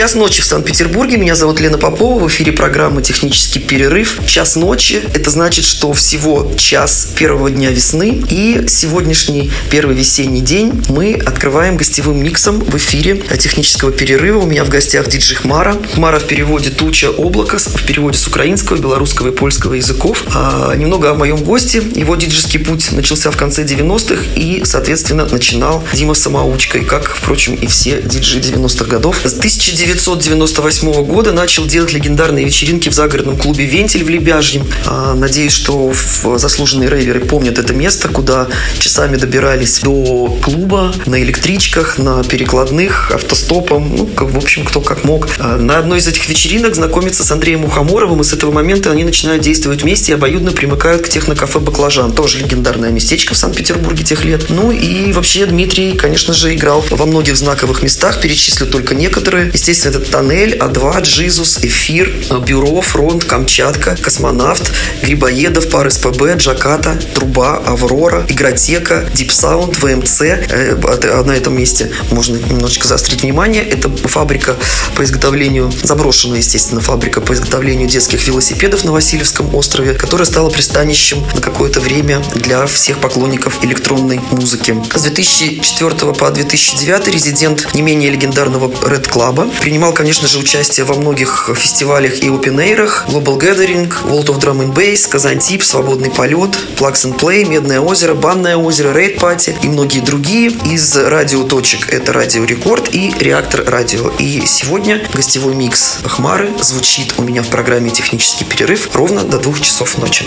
Час ночи в Санкт-Петербурге. Меня зовут Лена Попова. В эфире программы «Технический перерыв». Час ночи – это значит, что всего час первого дня весны. И сегодняшний первый весенний день мы открываем гостевым миксом в эфире технического перерыва. У меня в гостях диджей Хмара. Хмара в переводе «Туча облака», в переводе с украинского, белорусского и польского языков. А немного о моем госте. Его диджейский путь начался в конце 90-х и, соответственно, начинал Дима Самоучкой, как, впрочем, и все диджеи 90-х годов. С 1900 1998 года начал делать легендарные вечеринки в загородном клубе «Вентиль» в Лебяжьем. А, надеюсь, что заслуженные рейверы помнят это место, куда часами добирались до клуба на электричках, на перекладных, автостопом, ну, в общем, кто как мог. А, на одной из этих вечеринок знакомится с Андреем Мухоморовым, и с этого момента они начинают действовать вместе и обоюдно примыкают к технокафе «Баклажан». Тоже легендарное местечко в Санкт-Петербурге тех лет. Ну и вообще Дмитрий, конечно же, играл во многих знаковых местах, перечислю только некоторые. Естественно, Естественно, это Тоннель, А2, Джизус, Эфир, Бюро, Фронт, Камчатка, Космонавт, Грибоедов, Пар СПБ, Джаката, Труба, Аврора, Игротека, Sound, ВМЦ. Э, на этом месте можно немножечко заострить внимание. Это фабрика по изготовлению, заброшенная, естественно, фабрика по изготовлению детских велосипедов на Васильевском острове, которая стала пристанищем на какое-то время для всех поклонников электронной музыки. С 2004 по 2009 резидент не менее легендарного Red Club, Принимал, конечно же, участие во многих фестивалях и опенейрах. Global Gathering, World of Drum and Bass, Казань Свободный полет, Plug and Play, Медное озеро, Банное озеро, Рейд Пати и многие другие. Из радиоточек это Радио Рекорд и Реактор Радио. И сегодня гостевой микс Хмары звучит у меня в программе «Технический перерыв» ровно до двух часов ночи.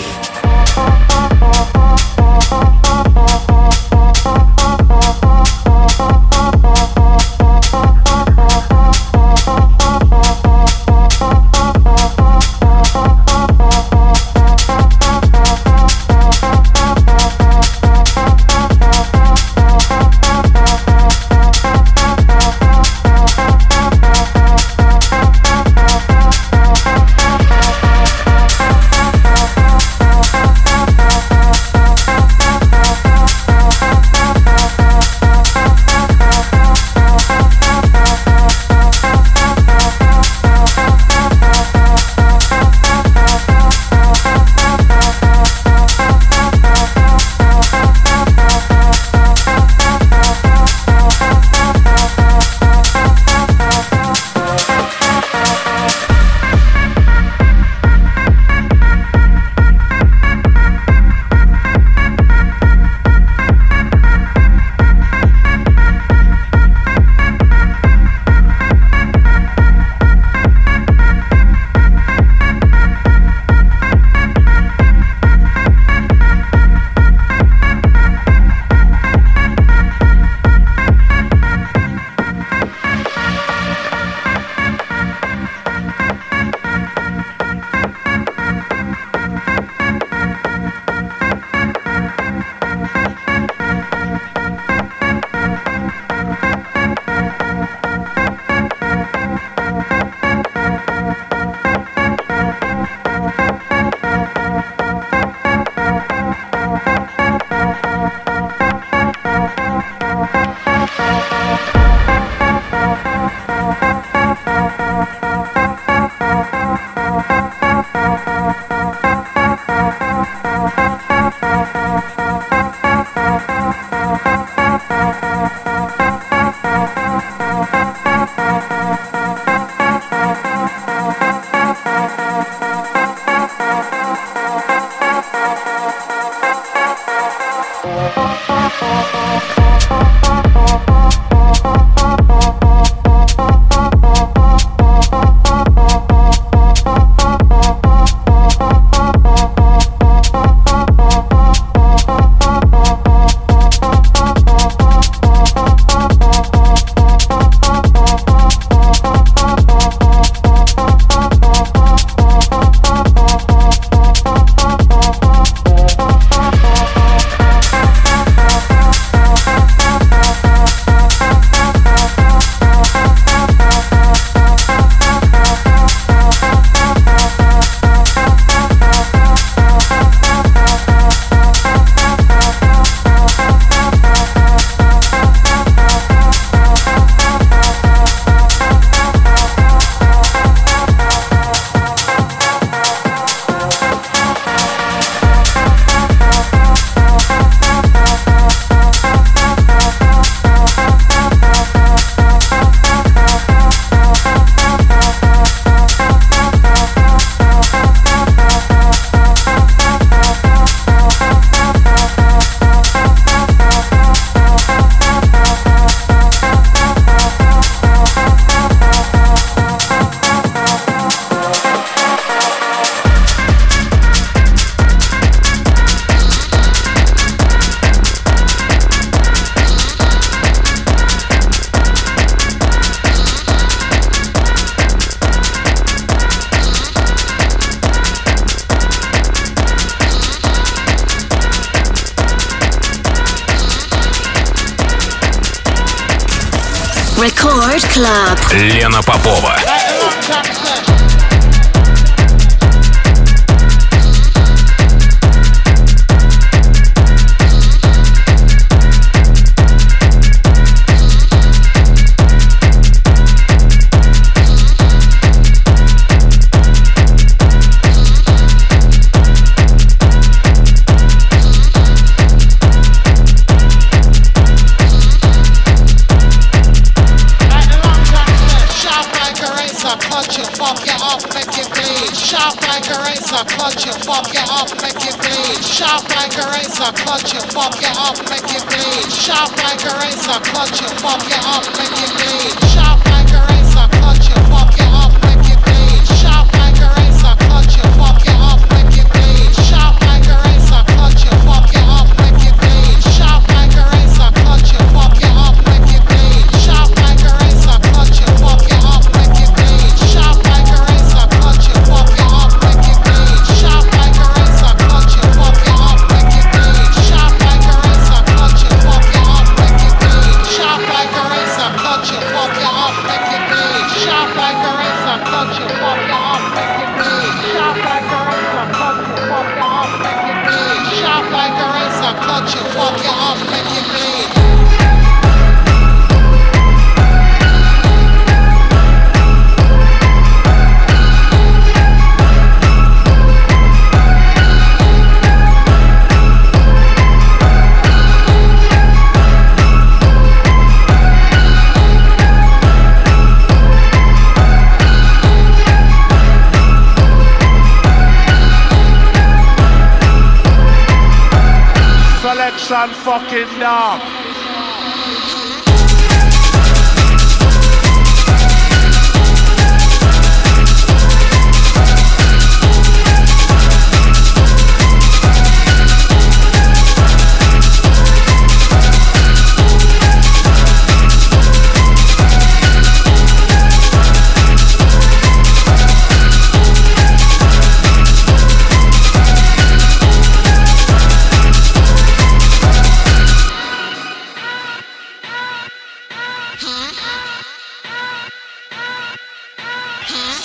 fucking knob.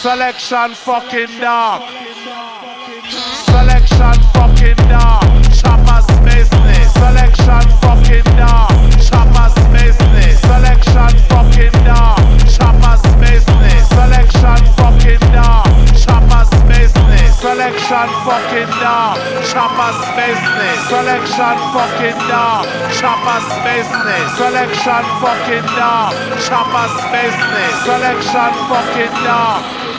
Selection fucking dog. Selection fucking dog. Choppers business. Selection fucking dog. Choppers business. Selection fucking dog. Choppers business. Selection fucking dog. Choppers business. Selection fucking dog. Choppers business. Selection fucking dog. Choppers business. Selection fucking dog. Choppers business. Selection fucking dog.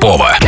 Попова.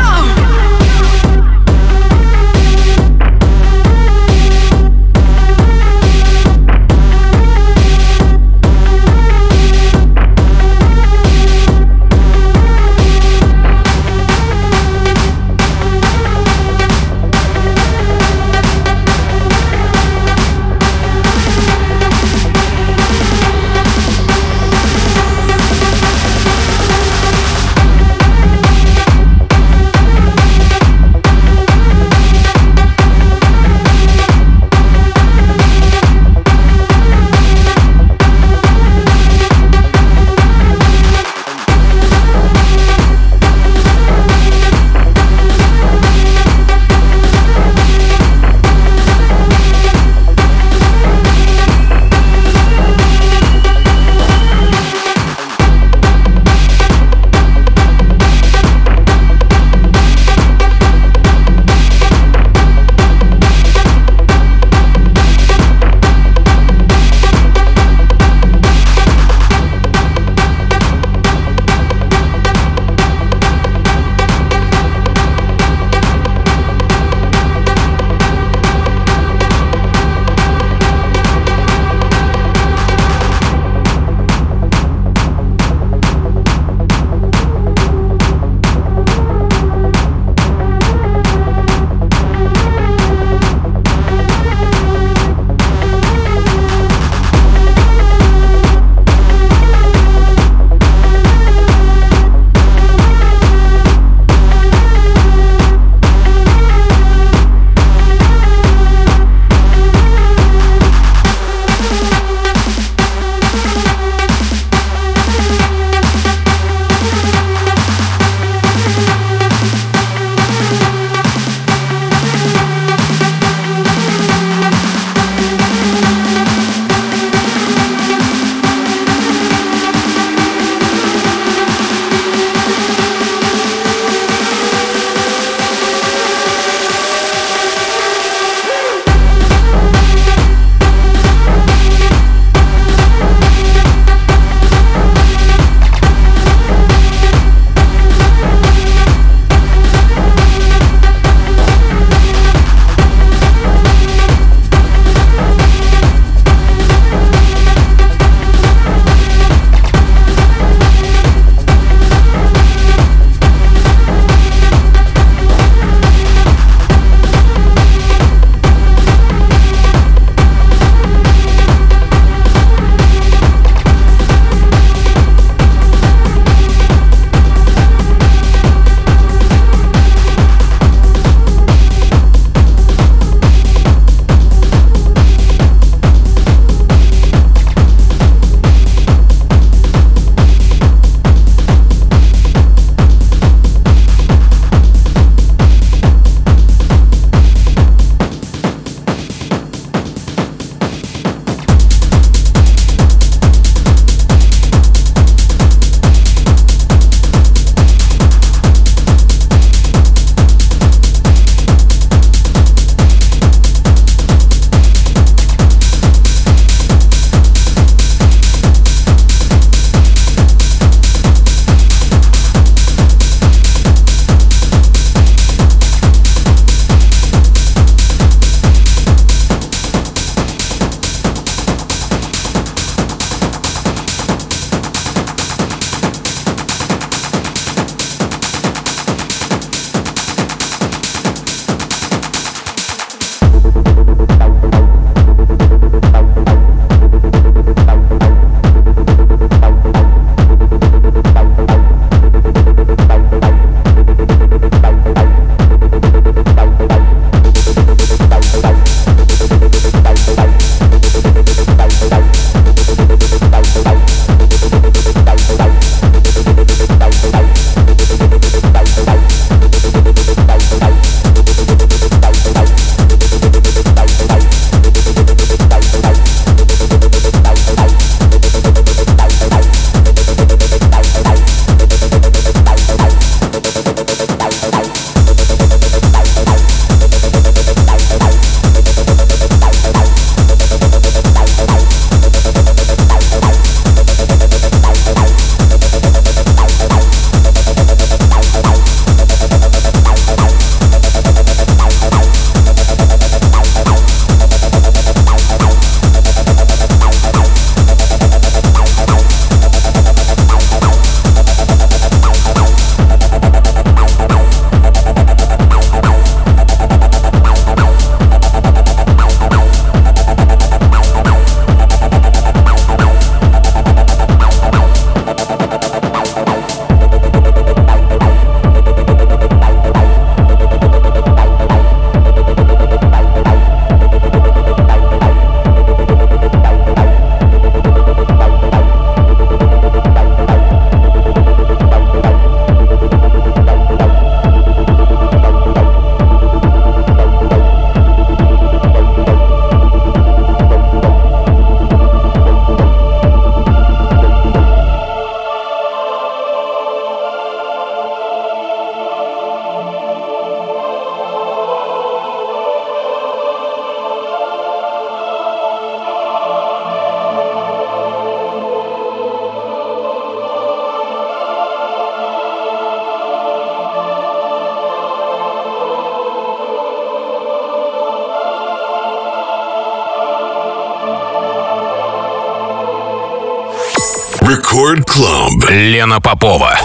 Лена Попова.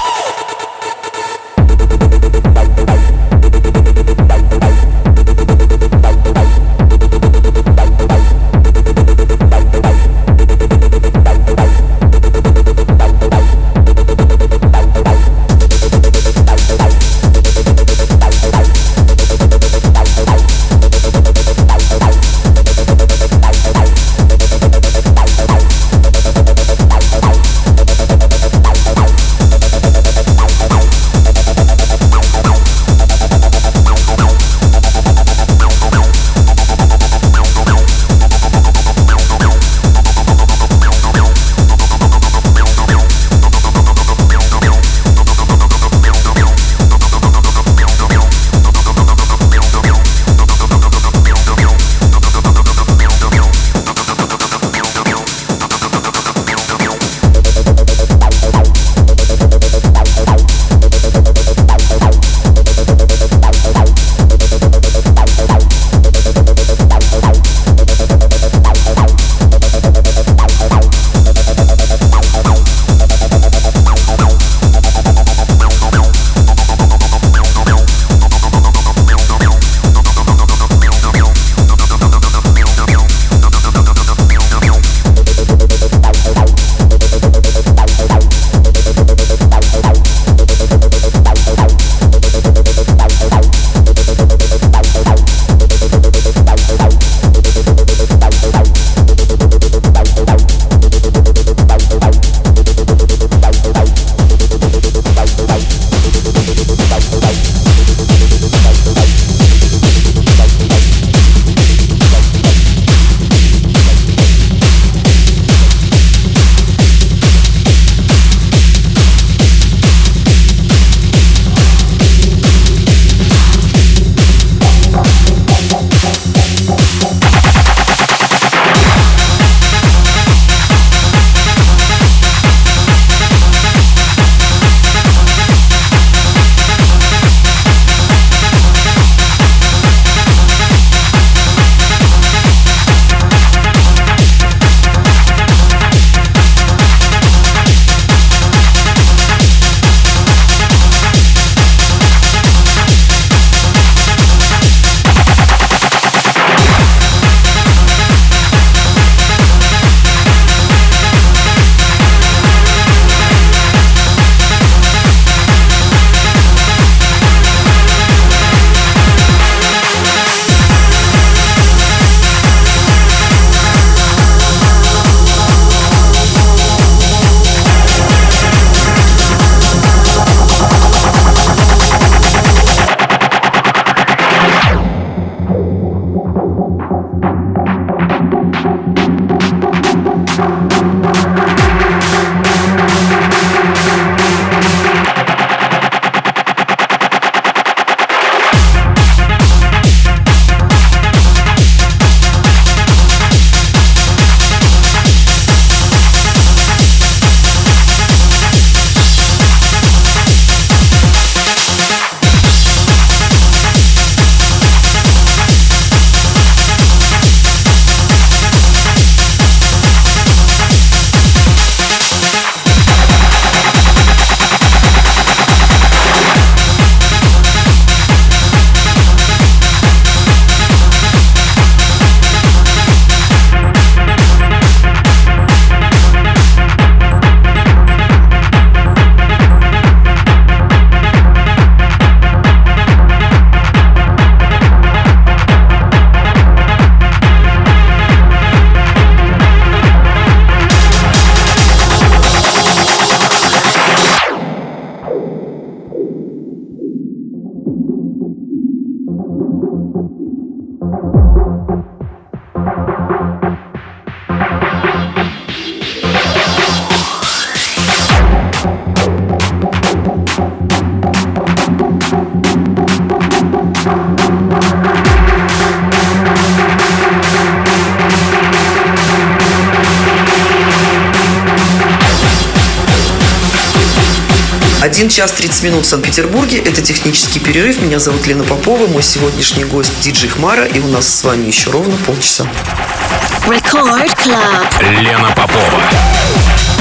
Час 30 минут в Санкт-Петербурге. Это технический перерыв. Меня зовут Лена Попова. Мой сегодняшний гость диджей Хмара. И у нас с вами еще ровно полчаса. Record Club. Лена Попова.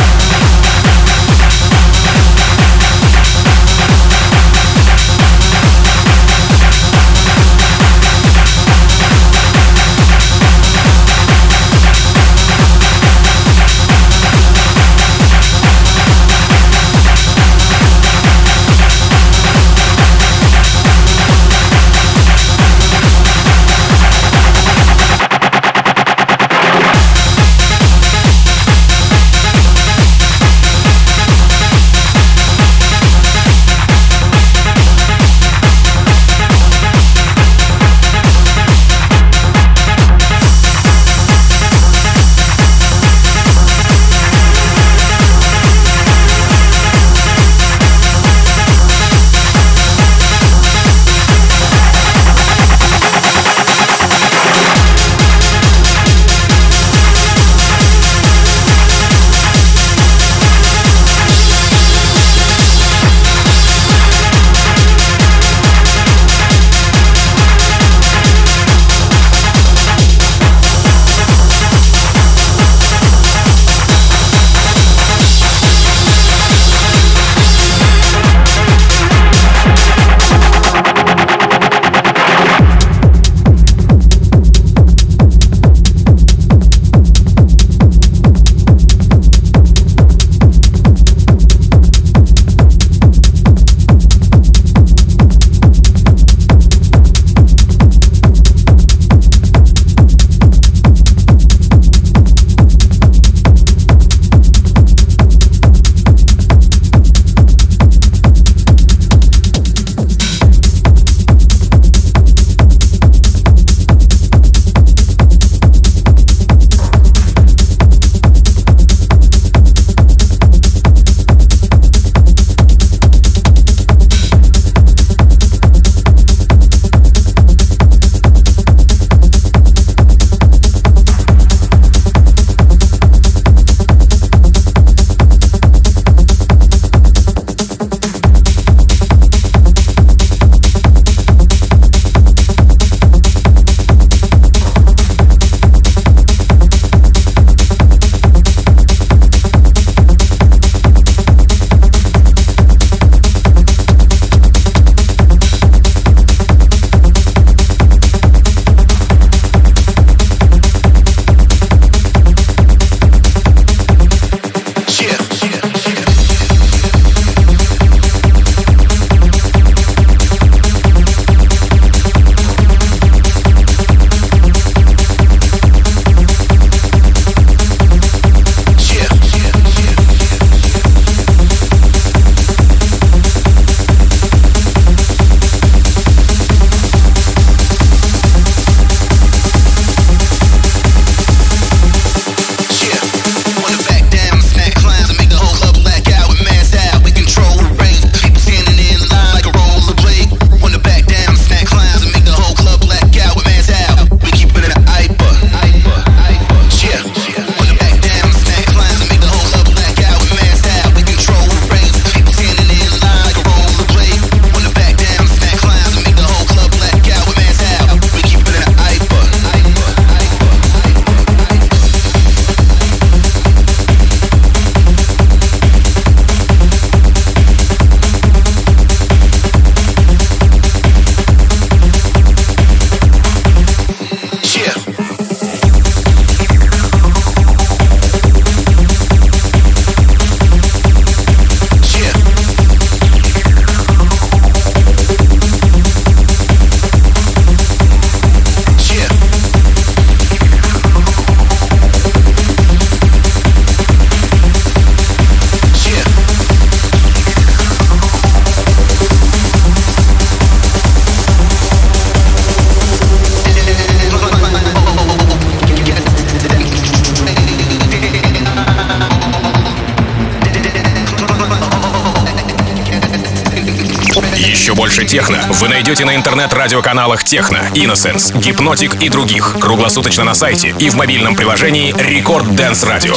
Найдете на интернет-радиоканалах Техно, Innocence, Гипнотик и других. Круглосуточно на сайте и в мобильном приложении Рекорд Dance Radio.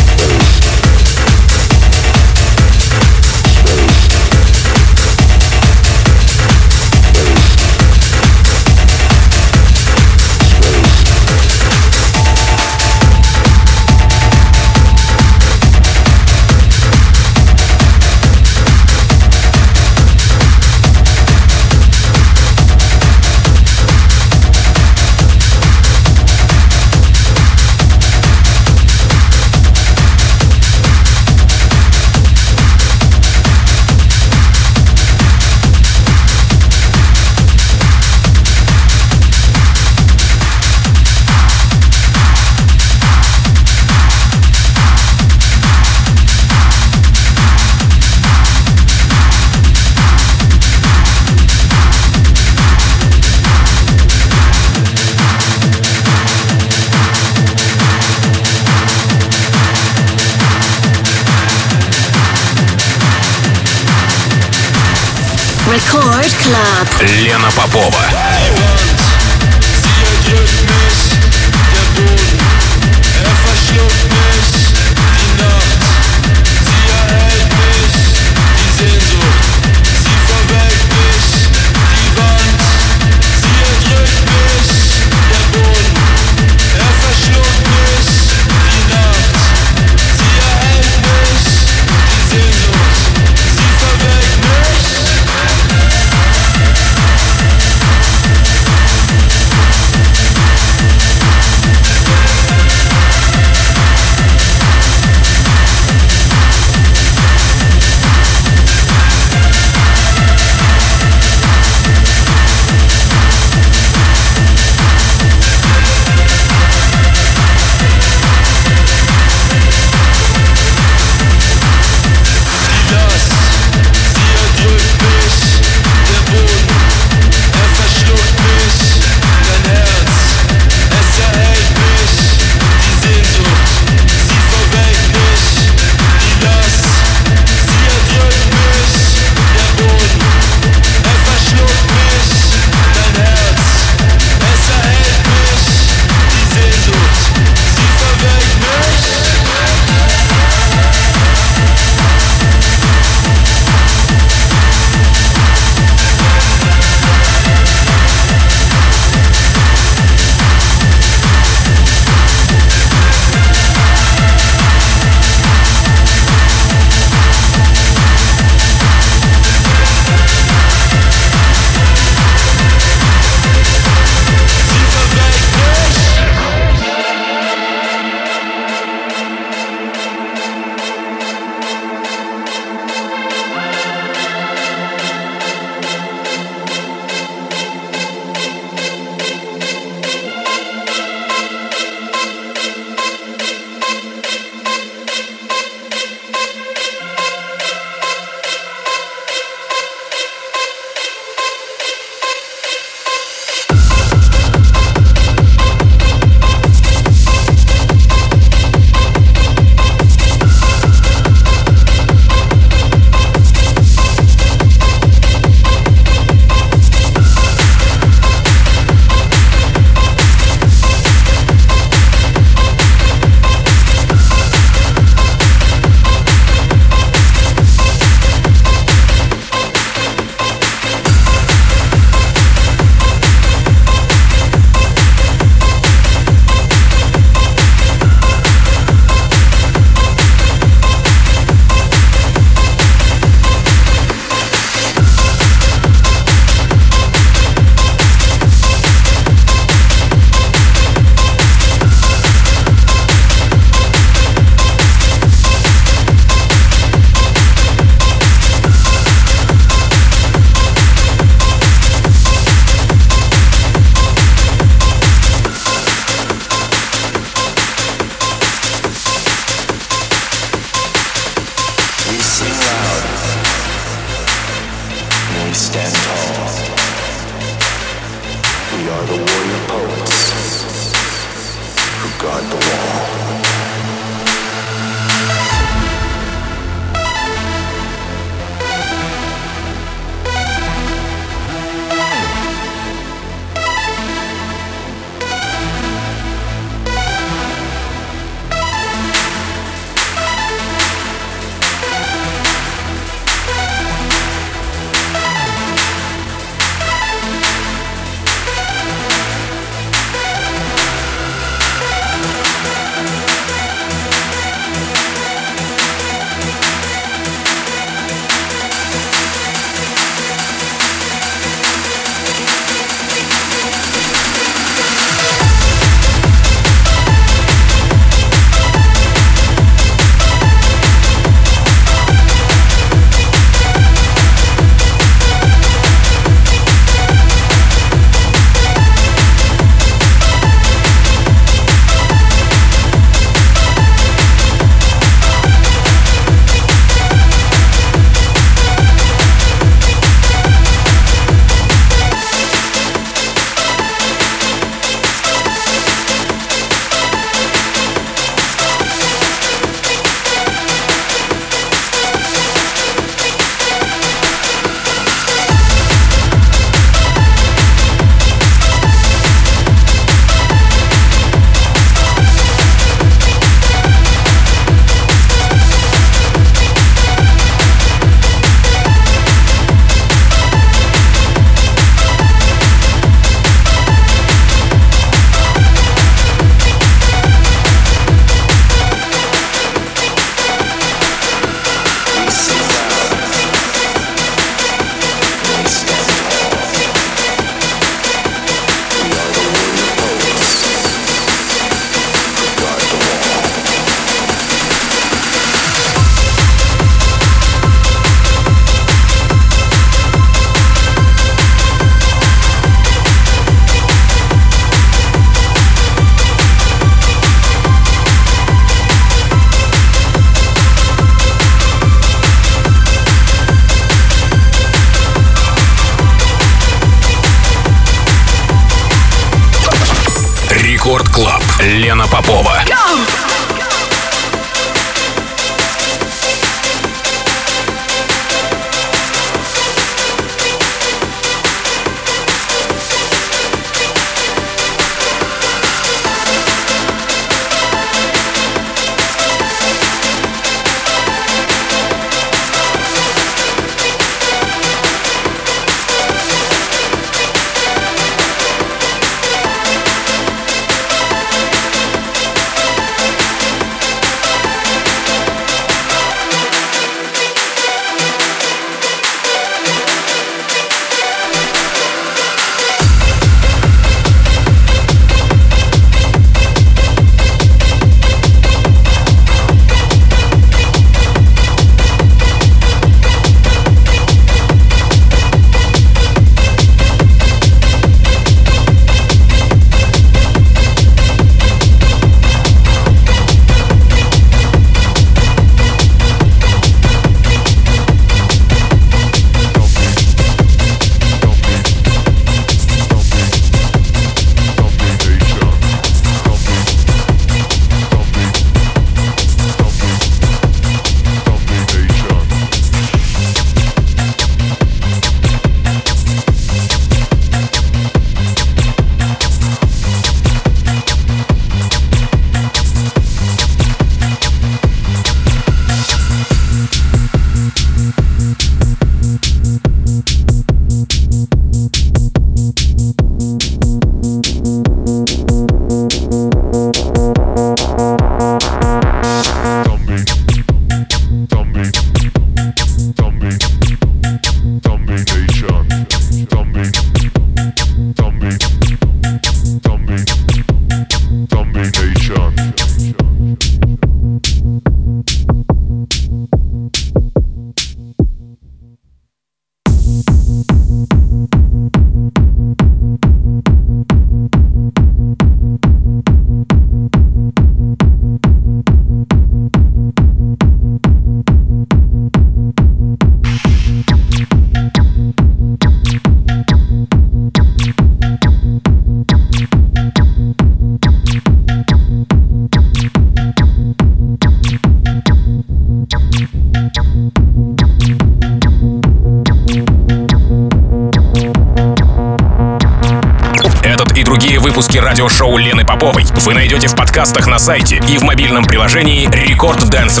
вы найдете в подкастах на сайте и в мобильном приложении Record Dance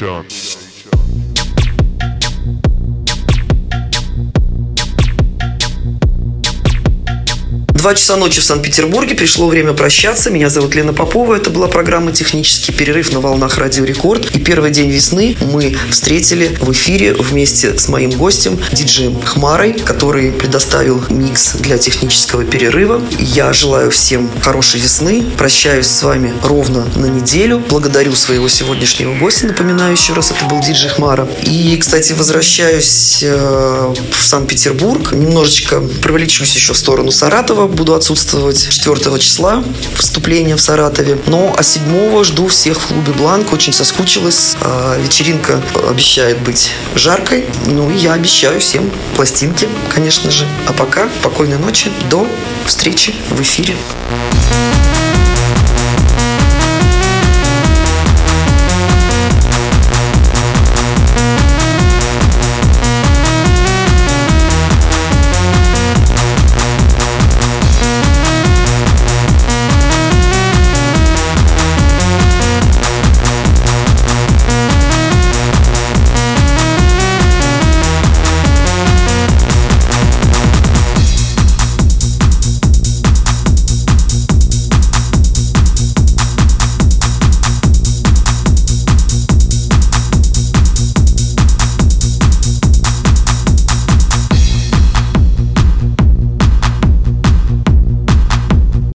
Радио. Два часа ночи в Санкт-Петербурге. Пришло время прощаться. Меня зовут Лена Попова. Это была программа «Технический перерыв» на волнах Радио Рекорд. И первый день весны мы встретили в эфире вместе с моим гостем, диджеем Хмарой, который предоставил микс для технического перерыва. Я желаю всем хорошей весны. Прощаюсь с вами ровно на неделю. Благодарю своего сегодняшнего гостя. Напоминаю еще раз, это был диджей Хмара. И, кстати, возвращаюсь э, в Санкт-Петербург. Немножечко провлечусь еще в сторону Саратова буду отсутствовать 4 числа выступление в Саратове. Но а 7 жду всех в клубе Бланк. Очень соскучилась. А, вечеринка обещает быть жаркой. Ну и я обещаю всем пластинки, конечно же. А пока спокойной ночи. До встречи в эфире. Thank